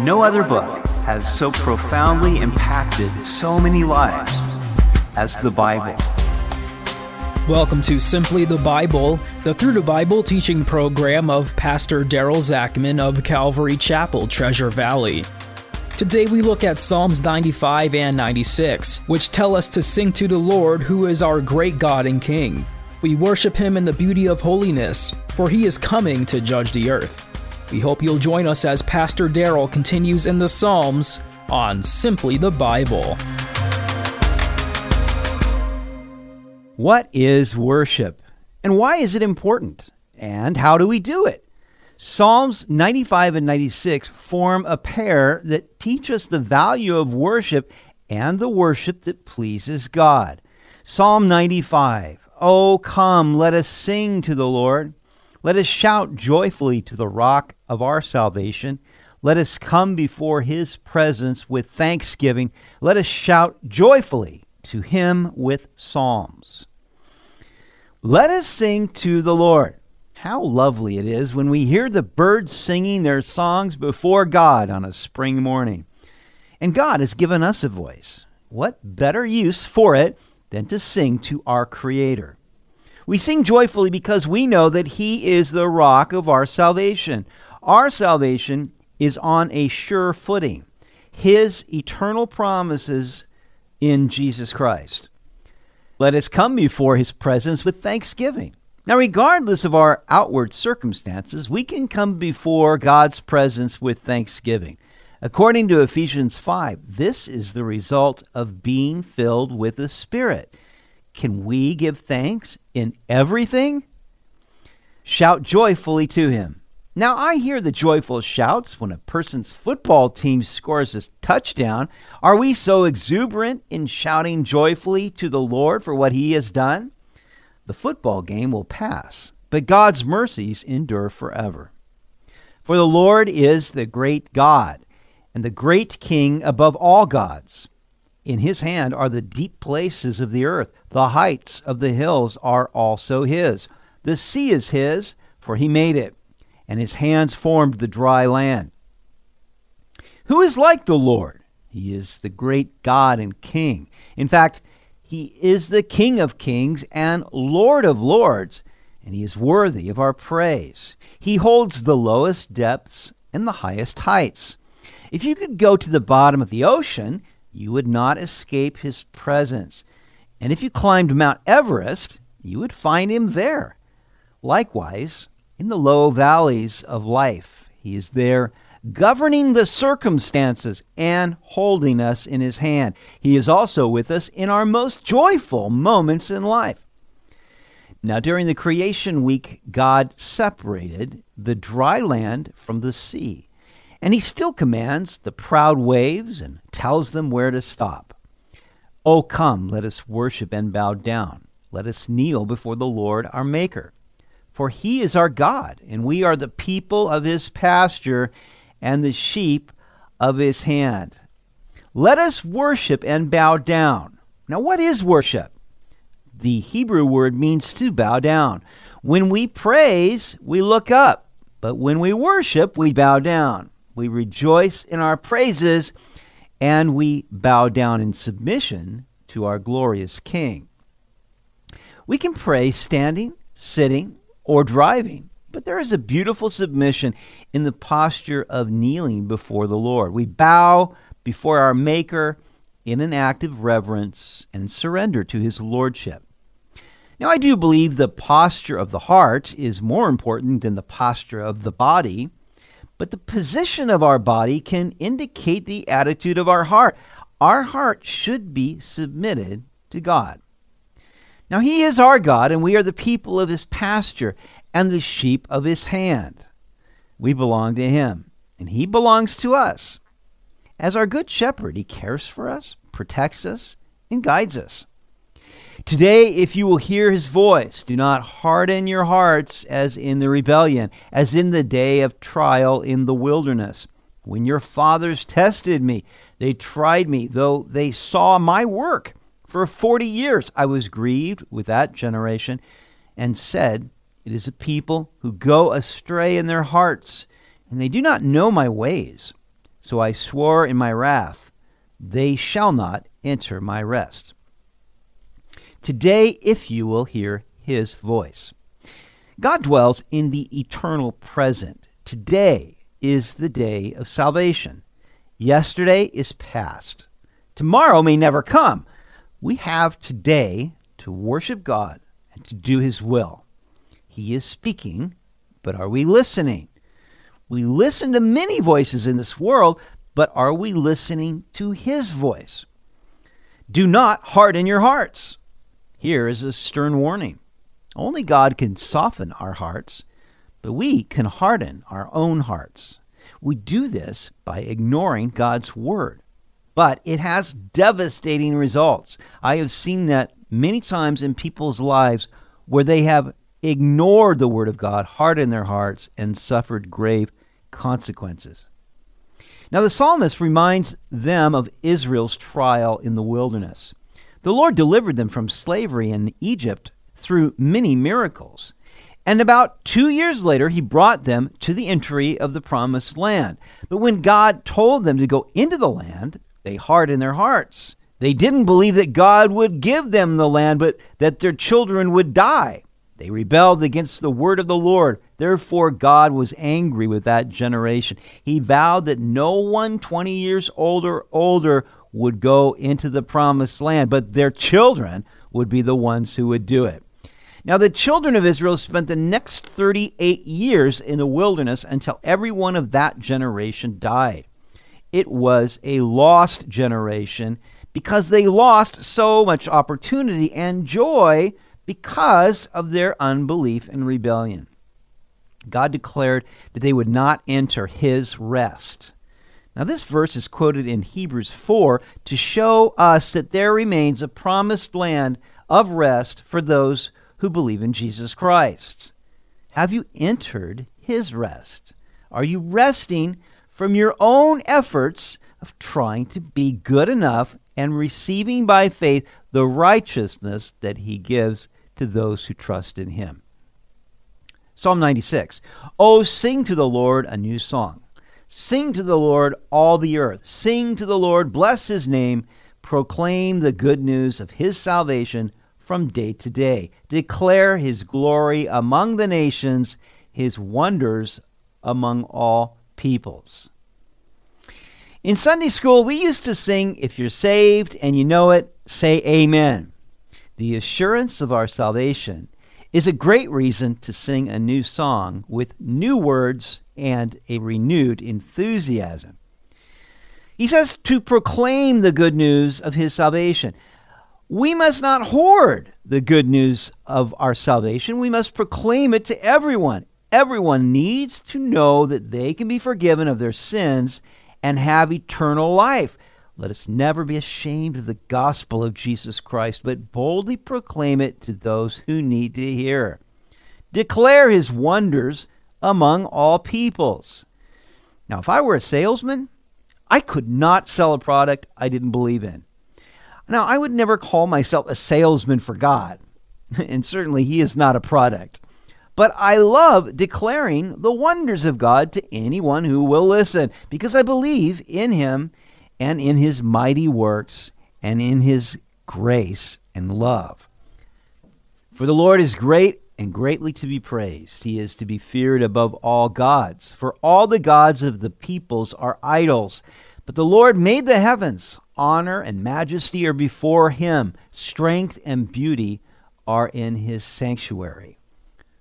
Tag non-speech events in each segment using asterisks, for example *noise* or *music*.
No other book has so profoundly impacted so many lives as the Bible. Welcome to Simply the Bible, the Through the Bible teaching program of Pastor Daryl Zachman of Calvary Chapel, Treasure Valley. Today we look at Psalms 95 and 96, which tell us to sing to the Lord, who is our great God and King. We worship Him in the beauty of holiness, for He is coming to judge the earth. We hope you'll join us as Pastor Daryl continues in the Psalms on Simply the Bible. What is worship? And why is it important? And how do we do it? Psalms 95 and 96 form a pair that teach us the value of worship and the worship that pleases God. Psalm 95 Oh, come, let us sing to the Lord. Let us shout joyfully to the rock of our salvation. Let us come before his presence with thanksgiving. Let us shout joyfully to him with psalms. Let us sing to the Lord. How lovely it is when we hear the birds singing their songs before God on a spring morning. And God has given us a voice. What better use for it than to sing to our Creator? We sing joyfully because we know that He is the rock of our salvation. Our salvation is on a sure footing. His eternal promises in Jesus Christ. Let us come before His presence with thanksgiving. Now, regardless of our outward circumstances, we can come before God's presence with thanksgiving. According to Ephesians 5, this is the result of being filled with the Spirit. Can we give thanks in everything? Shout joyfully to him. Now, I hear the joyful shouts when a person's football team scores a touchdown. Are we so exuberant in shouting joyfully to the Lord for what he has done? The football game will pass, but God's mercies endure forever. For the Lord is the great God and the great King above all gods. In his hand are the deep places of the earth. The heights of the hills are also his. The sea is his, for he made it, and his hands formed the dry land. Who is like the Lord? He is the great God and King. In fact, he is the King of kings and Lord of lords, and he is worthy of our praise. He holds the lowest depths and the highest heights. If you could go to the bottom of the ocean, you would not escape his presence. And if you climbed Mount Everest, you would find him there. Likewise, in the low valleys of life, he is there governing the circumstances and holding us in his hand. He is also with us in our most joyful moments in life. Now, during the creation week, God separated the dry land from the sea. And he still commands the proud waves and tells them where to stop. Oh, come, let us worship and bow down. Let us kneel before the Lord our Maker. For he is our God, and we are the people of his pasture and the sheep of his hand. Let us worship and bow down. Now, what is worship? The Hebrew word means to bow down. When we praise, we look up, but when we worship, we bow down. We rejoice in our praises and we bow down in submission to our glorious King. We can pray standing, sitting, or driving, but there is a beautiful submission in the posture of kneeling before the Lord. We bow before our Maker in an act of reverence and surrender to his lordship. Now, I do believe the posture of the heart is more important than the posture of the body but the position of our body can indicate the attitude of our heart. Our heart should be submitted to God. Now, He is our God, and we are the people of His pasture and the sheep of His hand. We belong to Him, and He belongs to us. As our good shepherd, He cares for us, protects us, and guides us. Today, if you will hear his voice, do not harden your hearts as in the rebellion, as in the day of trial in the wilderness. When your fathers tested me, they tried me, though they saw my work. For forty years I was grieved with that generation, and said, It is a people who go astray in their hearts, and they do not know my ways. So I swore in my wrath, they shall not enter my rest. Today, if you will hear his voice. God dwells in the eternal present. Today is the day of salvation. Yesterday is past. Tomorrow may never come. We have today to worship God and to do his will. He is speaking, but are we listening? We listen to many voices in this world, but are we listening to his voice? Do not harden your hearts. Here is a stern warning. Only God can soften our hearts, but we can harden our own hearts. We do this by ignoring God's word. But it has devastating results. I have seen that many times in people's lives where they have ignored the word of God, hardened their hearts, and suffered grave consequences. Now, the psalmist reminds them of Israel's trial in the wilderness. The Lord delivered them from slavery in Egypt through many miracles. And about two years later, he brought them to the entry of the promised land. But when God told them to go into the land, they hardened their hearts. They didn't believe that God would give them the land, but that their children would die. They rebelled against the word of the Lord. Therefore, God was angry with that generation. He vowed that no one 20 years older older would go into the promised land, but their children would be the ones who would do it. Now, the children of Israel spent the next 38 years in the wilderness until every one of that generation died. It was a lost generation because they lost so much opportunity and joy because of their unbelief and rebellion. God declared that they would not enter his rest. Now, this verse is quoted in Hebrews 4 to show us that there remains a promised land of rest for those who believe in Jesus Christ. Have you entered his rest? Are you resting from your own efforts of trying to be good enough and receiving by faith the righteousness that he gives to those who trust in him. Psalm 96 Oh, sing to the Lord a new song. Sing to the Lord all the earth. Sing to the Lord, bless his name. Proclaim the good news of his salvation from day to day. Declare his glory among the nations, his wonders among all peoples. In Sunday school, we used to sing, If you're saved and you know it, say amen. The assurance of our salvation is a great reason to sing a new song with new words and a renewed enthusiasm. He says to proclaim the good news of his salvation. We must not hoard the good news of our salvation. We must proclaim it to everyone. Everyone needs to know that they can be forgiven of their sins and have eternal life. Let us never be ashamed of the gospel of Jesus Christ, but boldly proclaim it to those who need to hear. Declare his wonders among all peoples. Now, if I were a salesman, I could not sell a product I didn't believe in. Now, I would never call myself a salesman for God, *laughs* and certainly he is not a product. But I love declaring the wonders of God to anyone who will listen because I believe in him and in his mighty works and in his grace and love. For the Lord is great and greatly to be praised. He is to be feared above all gods. For all the gods of the peoples are idols. But the Lord made the heavens. Honor and majesty are before him. Strength and beauty are in his sanctuary.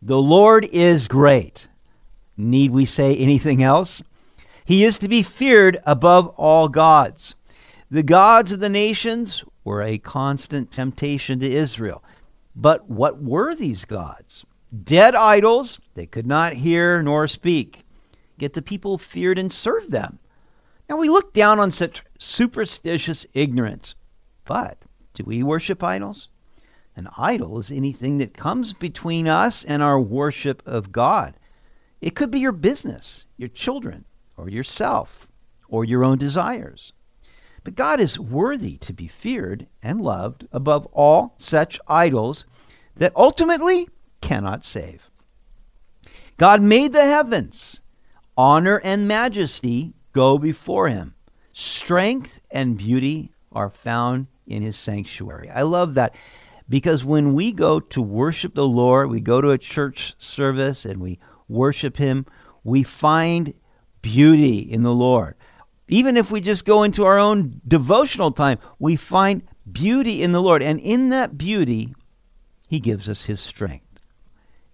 The Lord is great. Need we say anything else? He is to be feared above all gods. The gods of the nations were a constant temptation to Israel. But what were these gods? Dead idols, they could not hear nor speak. Yet the people feared and served them. Now we look down on such superstitious ignorance. But do we worship idols? An idol is anything that comes between us and our worship of God. It could be your business, your children, or yourself or your own desires. But God is worthy to be feared and loved above all such idols that ultimately cannot save. God made the heavens. Honor and majesty go before him. Strength and beauty are found in his sanctuary. I love that because when we go to worship the Lord, we go to a church service and we worship him, we find beauty in the Lord. Even if we just go into our own devotional time, we find beauty in the Lord. And in that beauty, he gives us his strength.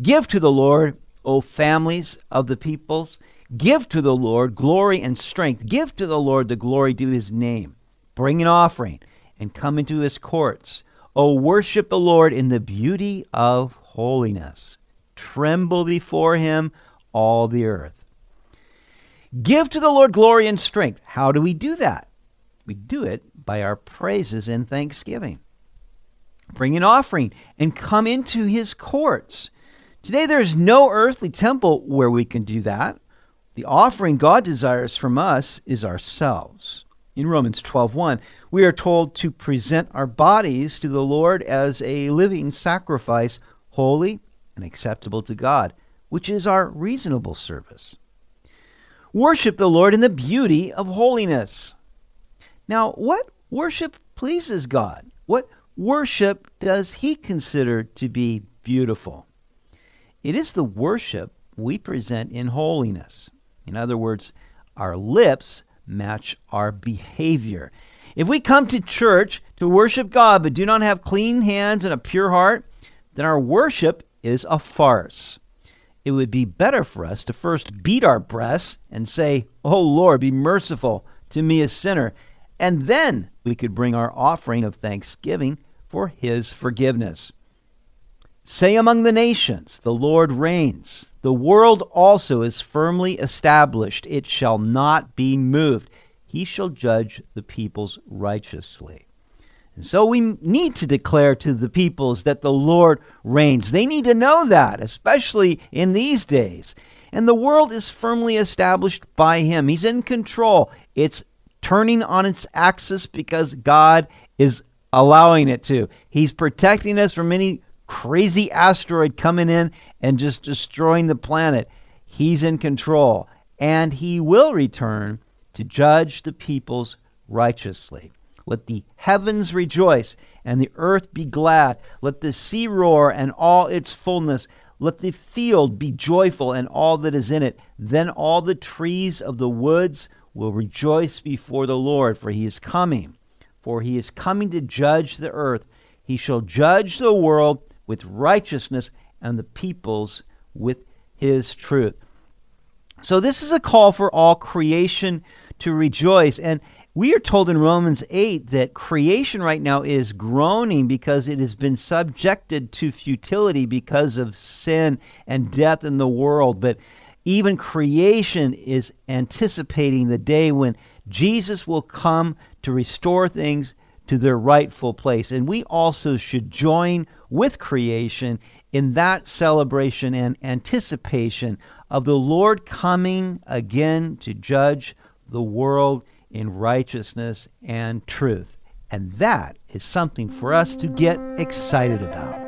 Give to the Lord, O families of the peoples. Give to the Lord glory and strength. Give to the Lord the glory due his name. Bring an offering and come into his courts. O worship the Lord in the beauty of holiness. Tremble before him, all the earth. Give to the Lord glory and strength. How do we do that? We do it by our praises and thanksgiving. Bring an offering and come into his courts. Today, there's no earthly temple where we can do that. The offering God desires from us is ourselves. In Romans 12:1, we are told to present our bodies to the Lord as a living sacrifice, holy and acceptable to God, which is our reasonable service. Worship the Lord in the beauty of holiness. Now, what worship pleases God? What worship does he consider to be beautiful? It is the worship we present in holiness. In other words, our lips match our behavior. If we come to church to worship God but do not have clean hands and a pure heart, then our worship is a farce. It would be better for us to first beat our breasts and say, Oh Lord, be merciful to me, a sinner. And then we could bring our offering of thanksgiving for his forgiveness. Say among the nations, The Lord reigns. The world also is firmly established, it shall not be moved. He shall judge the peoples righteously. And so we need to declare to the peoples that the Lord reigns. They need to know that, especially in these days. And the world is firmly established by Him. He's in control. It's turning on its axis because God is allowing it to. He's protecting us from any crazy asteroid coming in and just destroying the planet. He's in control. And He will return to judge the peoples righteously. Let the heavens rejoice and the earth be glad. Let the sea roar and all its fullness. Let the field be joyful and all that is in it. Then all the trees of the woods will rejoice before the Lord, for he is coming. For he is coming to judge the earth. He shall judge the world with righteousness and the peoples with his truth. So, this is a call for all creation to rejoice. And we are told in Romans 8 that creation right now is groaning because it has been subjected to futility because of sin and death in the world. But even creation is anticipating the day when Jesus will come to restore things to their rightful place. And we also should join with creation in that celebration and anticipation of the Lord coming again to judge the world in righteousness and truth. And that is something for us to get excited about.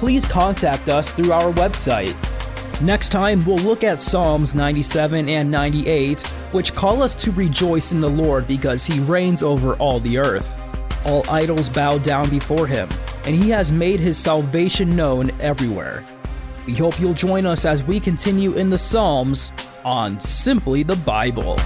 please contact us through our website. Next time, we'll look at Psalms 97 and 98, which call us to rejoice in the Lord because he reigns over all the earth. All idols bow down before him, and he has made his salvation known everywhere. We hope you'll join us as we continue in the Psalms on Simply the Bible.